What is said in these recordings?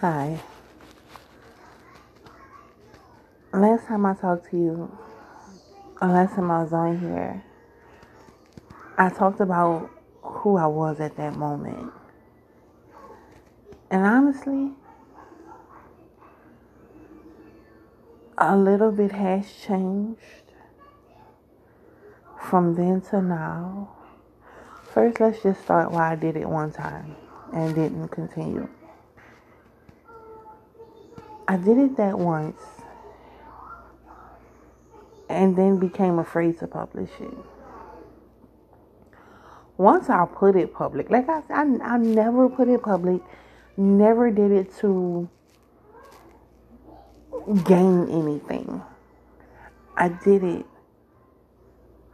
Hi. Last time I talked to you, or last time I was on here, I talked about who I was at that moment. And honestly, a little bit has changed from then to now. First, let's just start why I did it one time and didn't continue. I did it that once and then became afraid to publish it. Once I put it public, like I, I, I never put it public, never did it to gain anything. I did it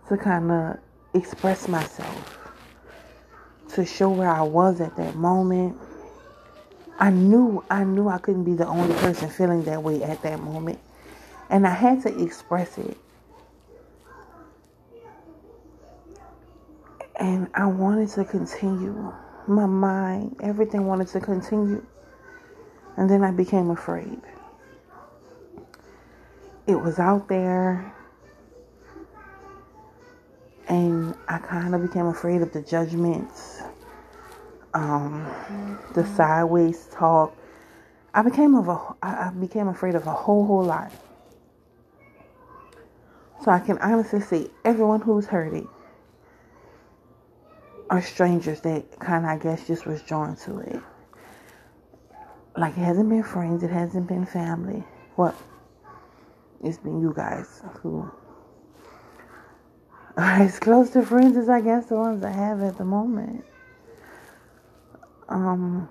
to kind of express myself, to show where I was at that moment. I knew I knew I couldn't be the only person feeling that way at that moment. And I had to express it. And I wanted to continue. My mind, everything wanted to continue. And then I became afraid. It was out there. And I kind of became afraid of the judgments, um, the sideways talk. I became of a, I became afraid of a whole whole lot. So I can honestly say everyone who's heard it are strangers that kind of, I guess, just was drawn to it. Like, it hasn't been friends, it hasn't been family. What? It's been you guys who are as close to friends as I guess the ones I have at the moment. Um,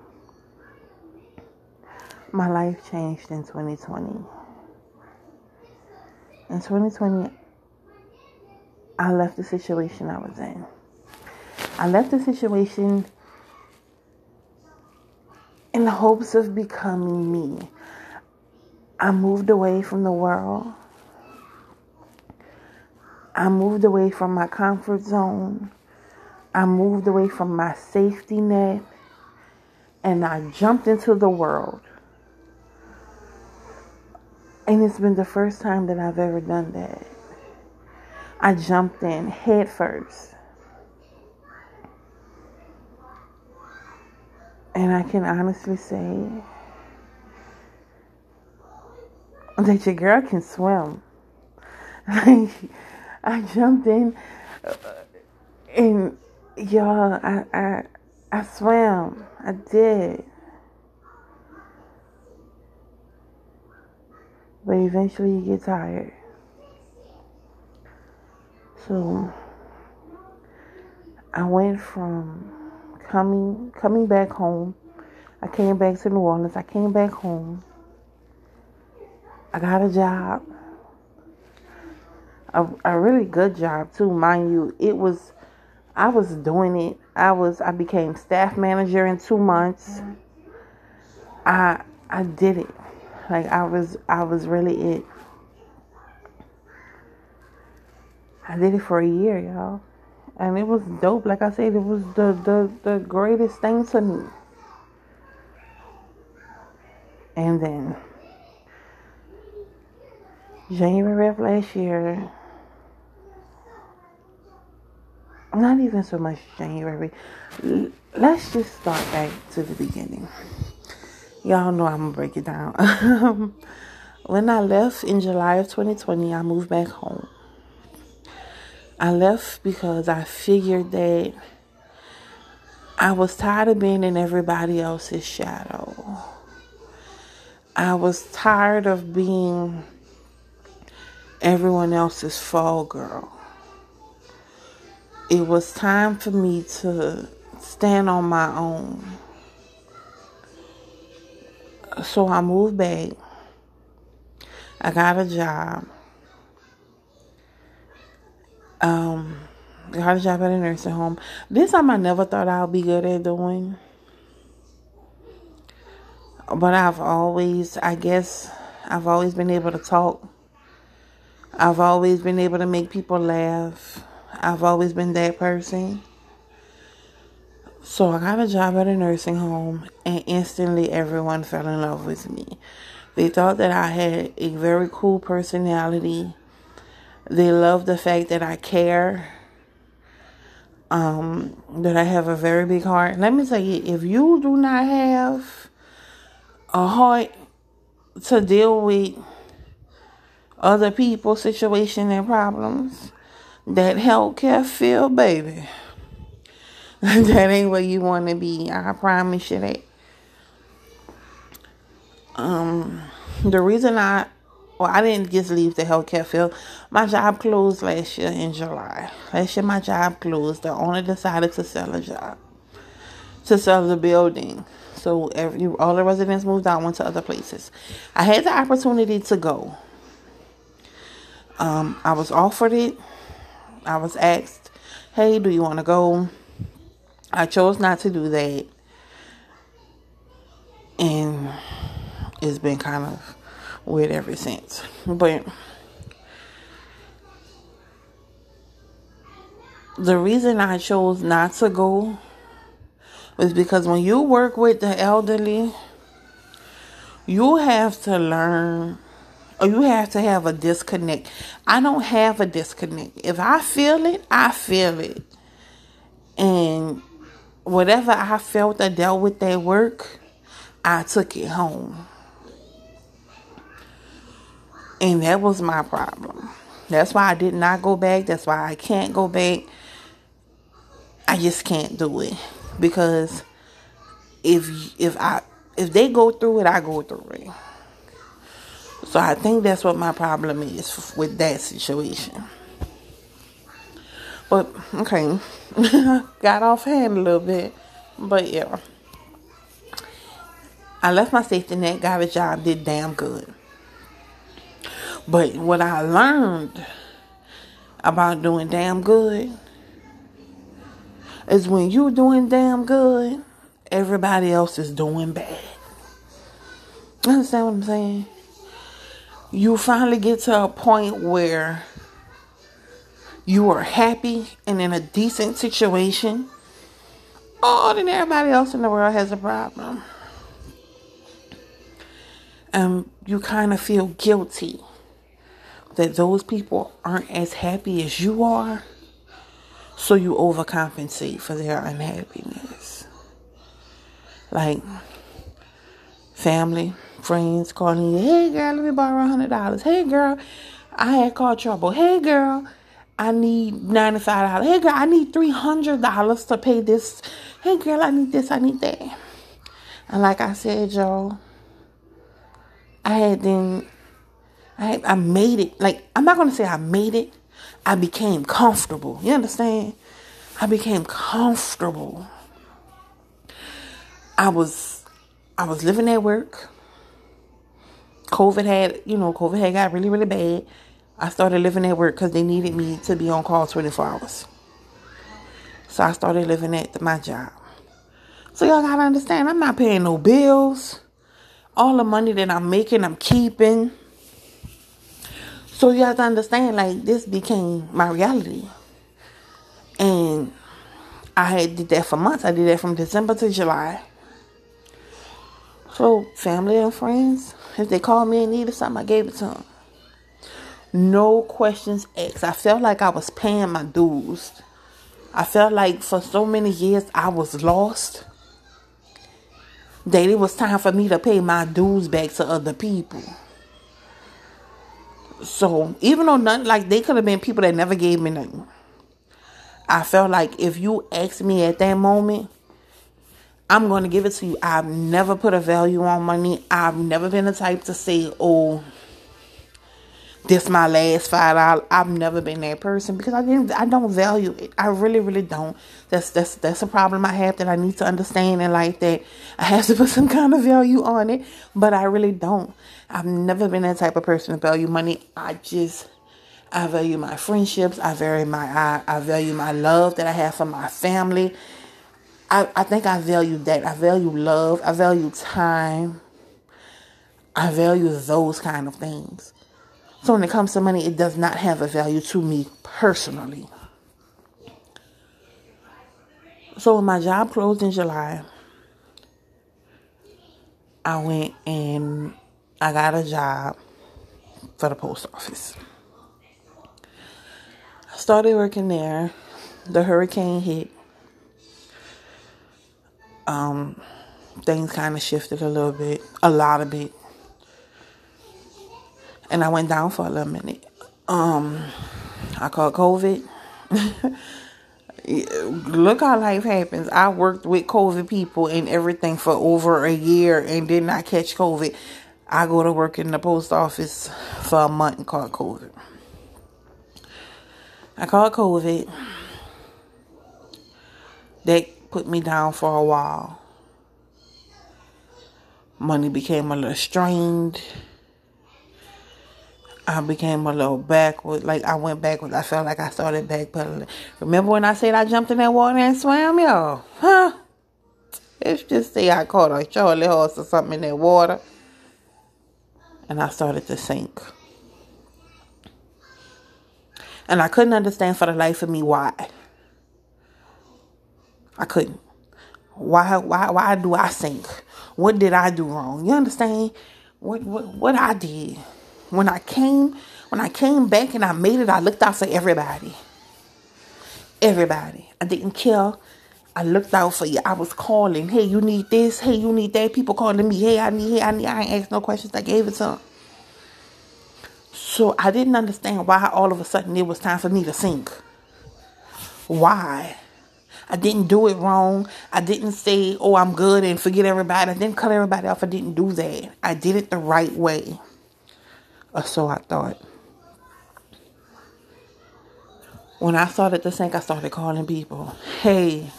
my life changed in 2020. In 2020, I left the situation I was in. I left the situation in the hopes of becoming me. I moved away from the world. I moved away from my comfort zone. I moved away from my safety net. And I jumped into the world. And it's been the first time that I've ever done that. I jumped in head first. And I can honestly say that your girl can swim. I jumped in uh, and y'all, I, I, I swam. I did. But eventually you get tired. So I went from coming coming back home. I came back to New Orleans. I came back home. I got a job. A, a really good job too, mind you. It was I was doing it. I was I became staff manager in 2 months. I I did it. Like I was I was really it. I did it for a year, y'all and it was dope. Like I said, it was the the, the greatest thing to me. And then January of last year, not even so much January. Let's just start back to the beginning. Y'all know I'm gonna break it down. when I left in July of 2020, I moved back home. I left because I figured that I was tired of being in everybody else's shadow. I was tired of being everyone else's fall girl. It was time for me to stand on my own. So I moved back. I got a job. Um, got a job at a nursing home. This time I never thought I'd be good at doing. But I've always, I guess, I've always been able to talk. I've always been able to make people laugh. I've always been that person. So I got a job at a nursing home, and instantly everyone fell in love with me. They thought that I had a very cool personality. They loved the fact that I care, um, that I have a very big heart. Let me tell you, if you do not have a heart to deal with other people's situation and problems, that healthcare field, baby. that ain't where you want to be. I promise you that. Um, the reason I, well, I didn't just leave the healthcare field. My job closed last year in July. Last year, my job closed. The owner decided to sell a job, to sell the building. So every all the residents moved out, went to other places. I had the opportunity to go. Um, I was offered it. I was asked, "Hey, do you want to go?" I chose not to do that. And it's been kind of weird ever since. But the reason I chose not to go was because when you work with the elderly, you have to learn or you have to have a disconnect. I don't have a disconnect. If I feel it, I feel it. And whatever I felt I dealt with at work, I took it home. And that was my problem. That's why I did not go back. That's why I can't go back. I just can't do it. Because if if I if they go through it, I go through it. So I think that's what my problem is with that situation. But okay, got off hand a little bit. But yeah, I left my safety net, got a job, did damn good. But what I learned about doing damn good is when you're doing damn good, everybody else is doing bad. Understand what I'm saying? You finally get to a point where you are happy and in a decent situation, oh, then everybody else in the world has a problem. And you kind of feel guilty that those people aren't as happy as you are, so you overcompensate for their unhappiness. Like family, friends calling you, hey girl, let me borrow a hundred dollars. Hey girl, I had caught trouble. Hey girl, I need $95. Hey, girl, I need $300 to pay this. Hey, girl, I need this, I need that. And like I said, y'all, I had then, I, I made it. Like, I'm not to say I made it. I became comfortable. You understand? I became comfortable. I was, I was living at work. COVID had, you know, COVID had got really, really bad. I started living at work because they needed me to be on call 24 hours. So I started living at my job. So y'all gotta understand, I'm not paying no bills. All the money that I'm making, I'm keeping. So you have to understand, like this became my reality, and I had did that for months. I did that from December to July. So family and friends, if they called me and needed something, I gave it to them. No questions asked. I felt like I was paying my dues. I felt like for so many years I was lost. That it was time for me to pay my dues back to other people. So even though none like they could have been people that never gave me nothing. I felt like if you asked me at that moment, I'm going to give it to you. I've never put a value on money. I've never been the type to say, oh, this is my last five dollars. I've never been that person because I didn't I don't value it. I really, really don't. That's that's that's a problem I have that I need to understand and like that I have to put some kind of value on it. But I really don't. I've never been that type of person to value money. I just I value my friendships. I value my I, I value my love that I have for my family. I, I think I value that. I value love. I value time. I value those kind of things. So when it comes to money, it does not have a value to me personally. So when my job closed in July, I went and I got a job for the post office. I started working there. The hurricane hit. Um, things kind of shifted a little bit, a lot of bit, and I went down for a little minute. Um, I caught COVID. Look how life happens. I worked with COVID people and everything for over a year and did not catch COVID. I go to work in the post office for a month and caught COVID. I caught COVID. That put me down for a while. Money became a little strained. I became a little backward. Like I went backwards. I felt like I started backpedaling. Remember when I said I jumped in that water and swam, y'all? Huh? Let's just say I caught a Charlie horse or something in that water. And I started to sink. And I couldn't understand for the life of me why. I couldn't. Why why why do I sink? What did I do wrong? You understand? What what what I did? When I came, when I came back and I made it, I looked out for everybody. Everybody. I didn't care. I looked out for you. I was calling. Hey, you need this. Hey, you need that. People calling me. Hey, I need. Hey, I need. I ain't asked no questions. I gave it to them. So I didn't understand why all of a sudden it was time for me to sink. Why? I didn't do it wrong. I didn't say, oh, I'm good and forget everybody. I didn't cut everybody off. I didn't do that. I did it the right way. Or so I thought. When I started to sink, I started calling people. Hey,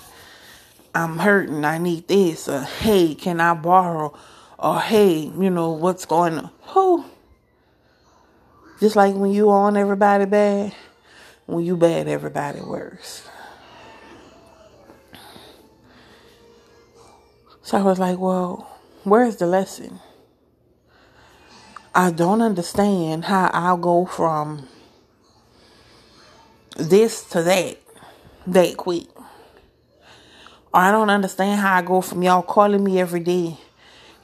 I'm hurting. I need this. Or hey, can I borrow? Or hey, you know, what's going on? Who? Just like when you on everybody bad, when you bad, everybody worse. So I was like, well, where's the lesson? I don't understand how I'll go from this to that that quick. Or I don't understand how I go from y'all calling me every day.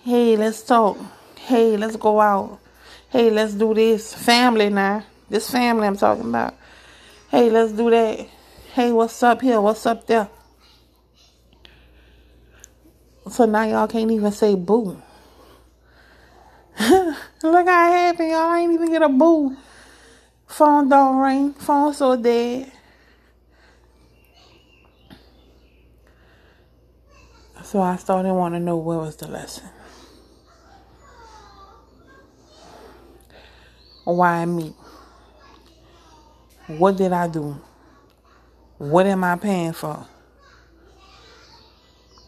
Hey, let's talk. Hey, let's go out. Hey, let's do this. Family now. This family I'm talking about. Hey, let's do that. Hey, what's up here? What's up there? So now y'all can't even say boo. Look how happy y'all I ain't even get a boo. Phone don't ring. Phone so dead. So I started wanting to know what was the lesson. Why me? What did I do? What am I paying for?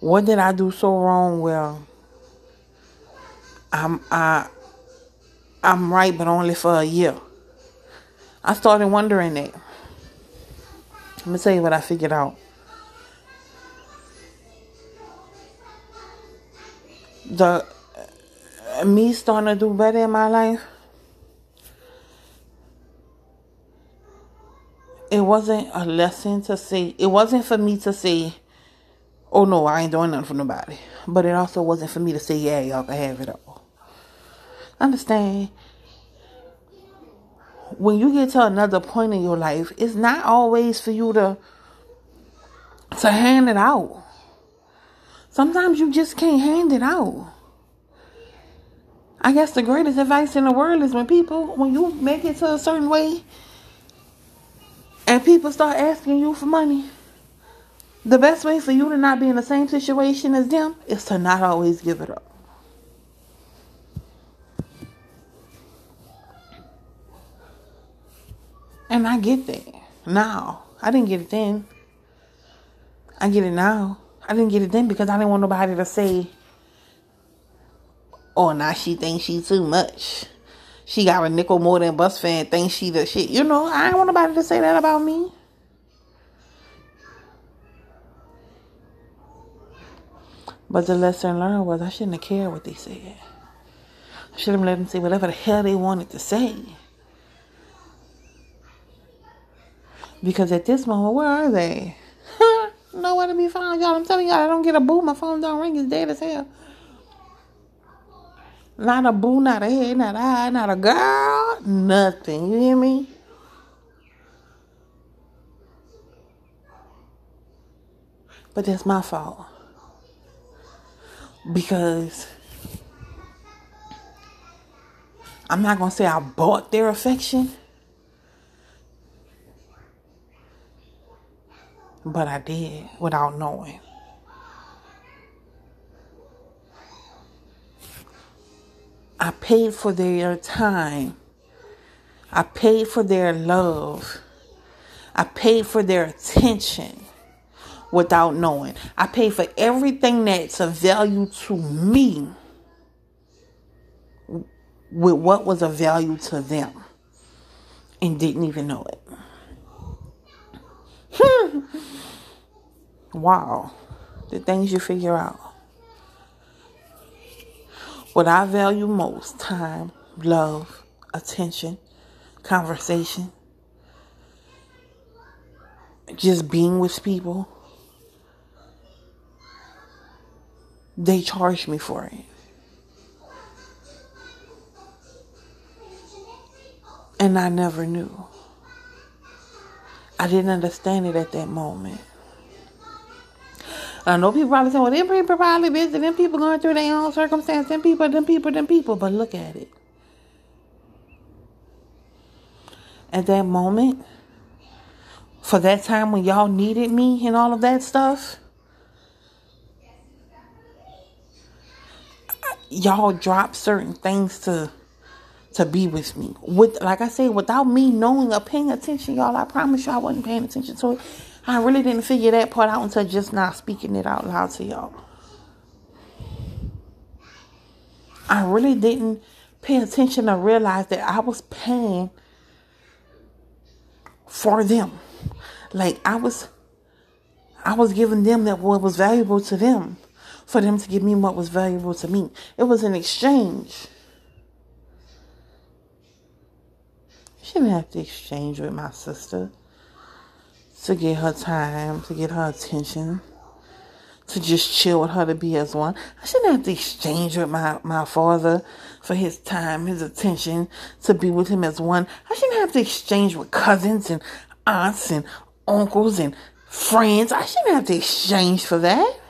What did I do so wrong? Well, I'm I I'm right, but only for a year. I started wondering that. Let me tell you what I figured out. The me starting to do better in my life. It wasn't a lesson to say. It wasn't for me to say, "Oh no, I ain't doing nothing for nobody." But it also wasn't for me to say, "Yeah, y'all can have it all." Understand? When you get to another point in your life, it's not always for you to to hand it out. Sometimes you just can't hand it out. I guess the greatest advice in the world is when people, when you make it to a certain way and people start asking you for money, the best way for you to not be in the same situation as them is to not always give it up. And I get that now. I didn't get it then. I get it now. I didn't get it then because I didn't want nobody to say, oh, now she thinks she too much. She got a nickel more than bus fan, thinks she the shit. You know, I don't want nobody to say that about me. But the lesson learned was I shouldn't have cared what they said. I should have let them say whatever the hell they wanted to say. Because at this moment, where are they? Nowhere to be found, y'all. I'm telling y'all, I don't get a boo. My phone don't ring. It's dead as hell. Not a boo, not a head, not a eye, not a girl, nothing. You hear me? But that's my fault. Because I'm not going to say I bought their affection. But I did without knowing. I paid for their time. I paid for their love. I paid for their attention without knowing. I paid for everything that's of value to me with what was of value to them and didn't even know it. wow. The things you figure out. What I value most time, love, attention, conversation, just being with people. They charged me for it. And I never knew. I didn't understand it at that moment. I know people probably say, well, them people probably busy. Them people going through their own circumstance. Them people, them people, them people. But look at it. At that moment, for that time when y'all needed me and all of that stuff, y'all drop certain things to to be with me. With like I said, without me knowing or paying attention, y'all, I promise you I wasn't paying attention to it. I really didn't figure that part out until just now speaking it out loud to y'all. I really didn't pay attention or realize that I was paying for them. Like I was I was giving them that what was valuable to them for them to give me what was valuable to me. It was an exchange. I shouldn't have to exchange with my sister to get her time, to get her attention, to just chill with her, to be as one. I shouldn't have to exchange with my, my father for his time, his attention, to be with him as one. I shouldn't have to exchange with cousins and aunts and uncles and friends. I shouldn't have to exchange for that.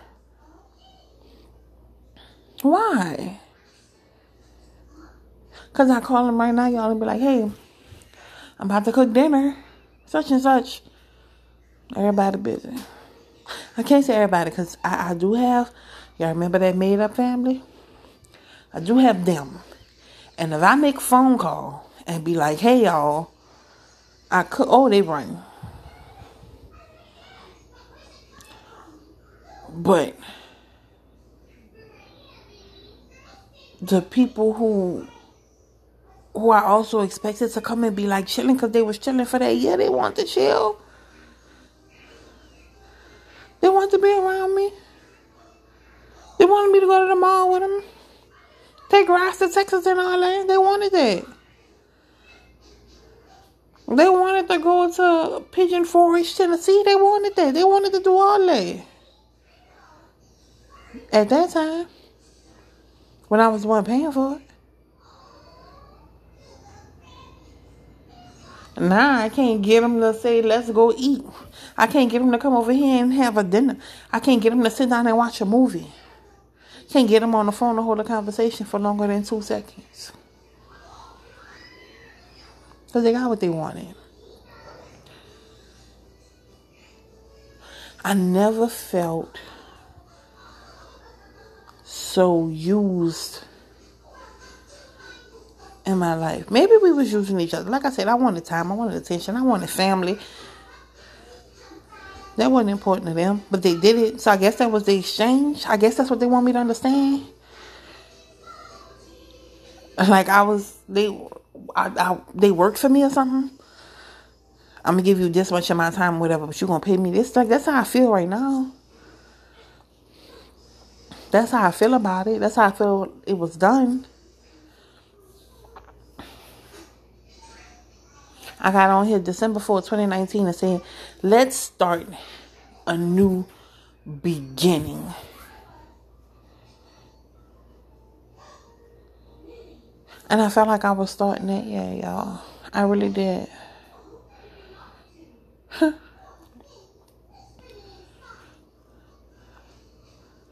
Why? Because I call him right now, y'all, and be like, hey, I'm about to cook dinner, such and such. Everybody busy. I can't say everybody because I, I do have, y'all remember that made up family? I do have them. And if I make a phone call and be like, hey y'all, I could, oh, they run. But the people who who are also expected to come and be like chilling because they was chilling for that year, they want to chill. They want to be around me. They wanted me to go to the mall with them. Take grass to Texas and all that. They wanted that. They wanted to go to Pigeon Forge, Tennessee. They wanted that. They wanted to do all that. At that time, when I was the one paying for it. Now I can't get them to say, let's go eat. I can't get them to come over here and have a dinner. I can't get them to sit down and watch a movie. Can't get them on the phone to hold a conversation for longer than two seconds. Because they got what they wanted. I never felt so used in my life. Maybe we was using each other. Like I said, I wanted time, I wanted attention, I wanted family. That wasn't important to them, but they did it. So I guess that was the exchange. I guess that's what they want me to understand. Like I was, they, I, I, they worked for me or something. I'm gonna give you this much of my time, whatever, but you're gonna pay me this. Like that's how I feel right now. That's how I feel about it. That's how I feel it was done. I got on here December 4, 2019 and saying, let's start a new beginning. And I felt like I was starting it, yeah, y'all. I really did.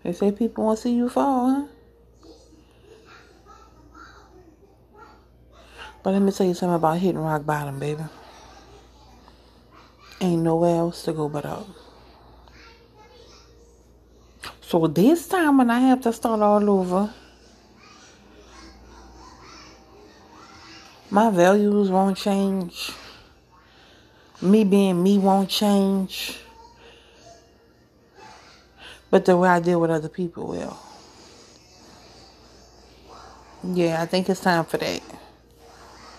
they say people want to see you fall, huh? But let me tell you something about hitting rock bottom, baby. Ain't nowhere else to go but up. So this time when I have to start all over, my values won't change. Me being me won't change. But the way I deal with other people will. Yeah, I think it's time for that.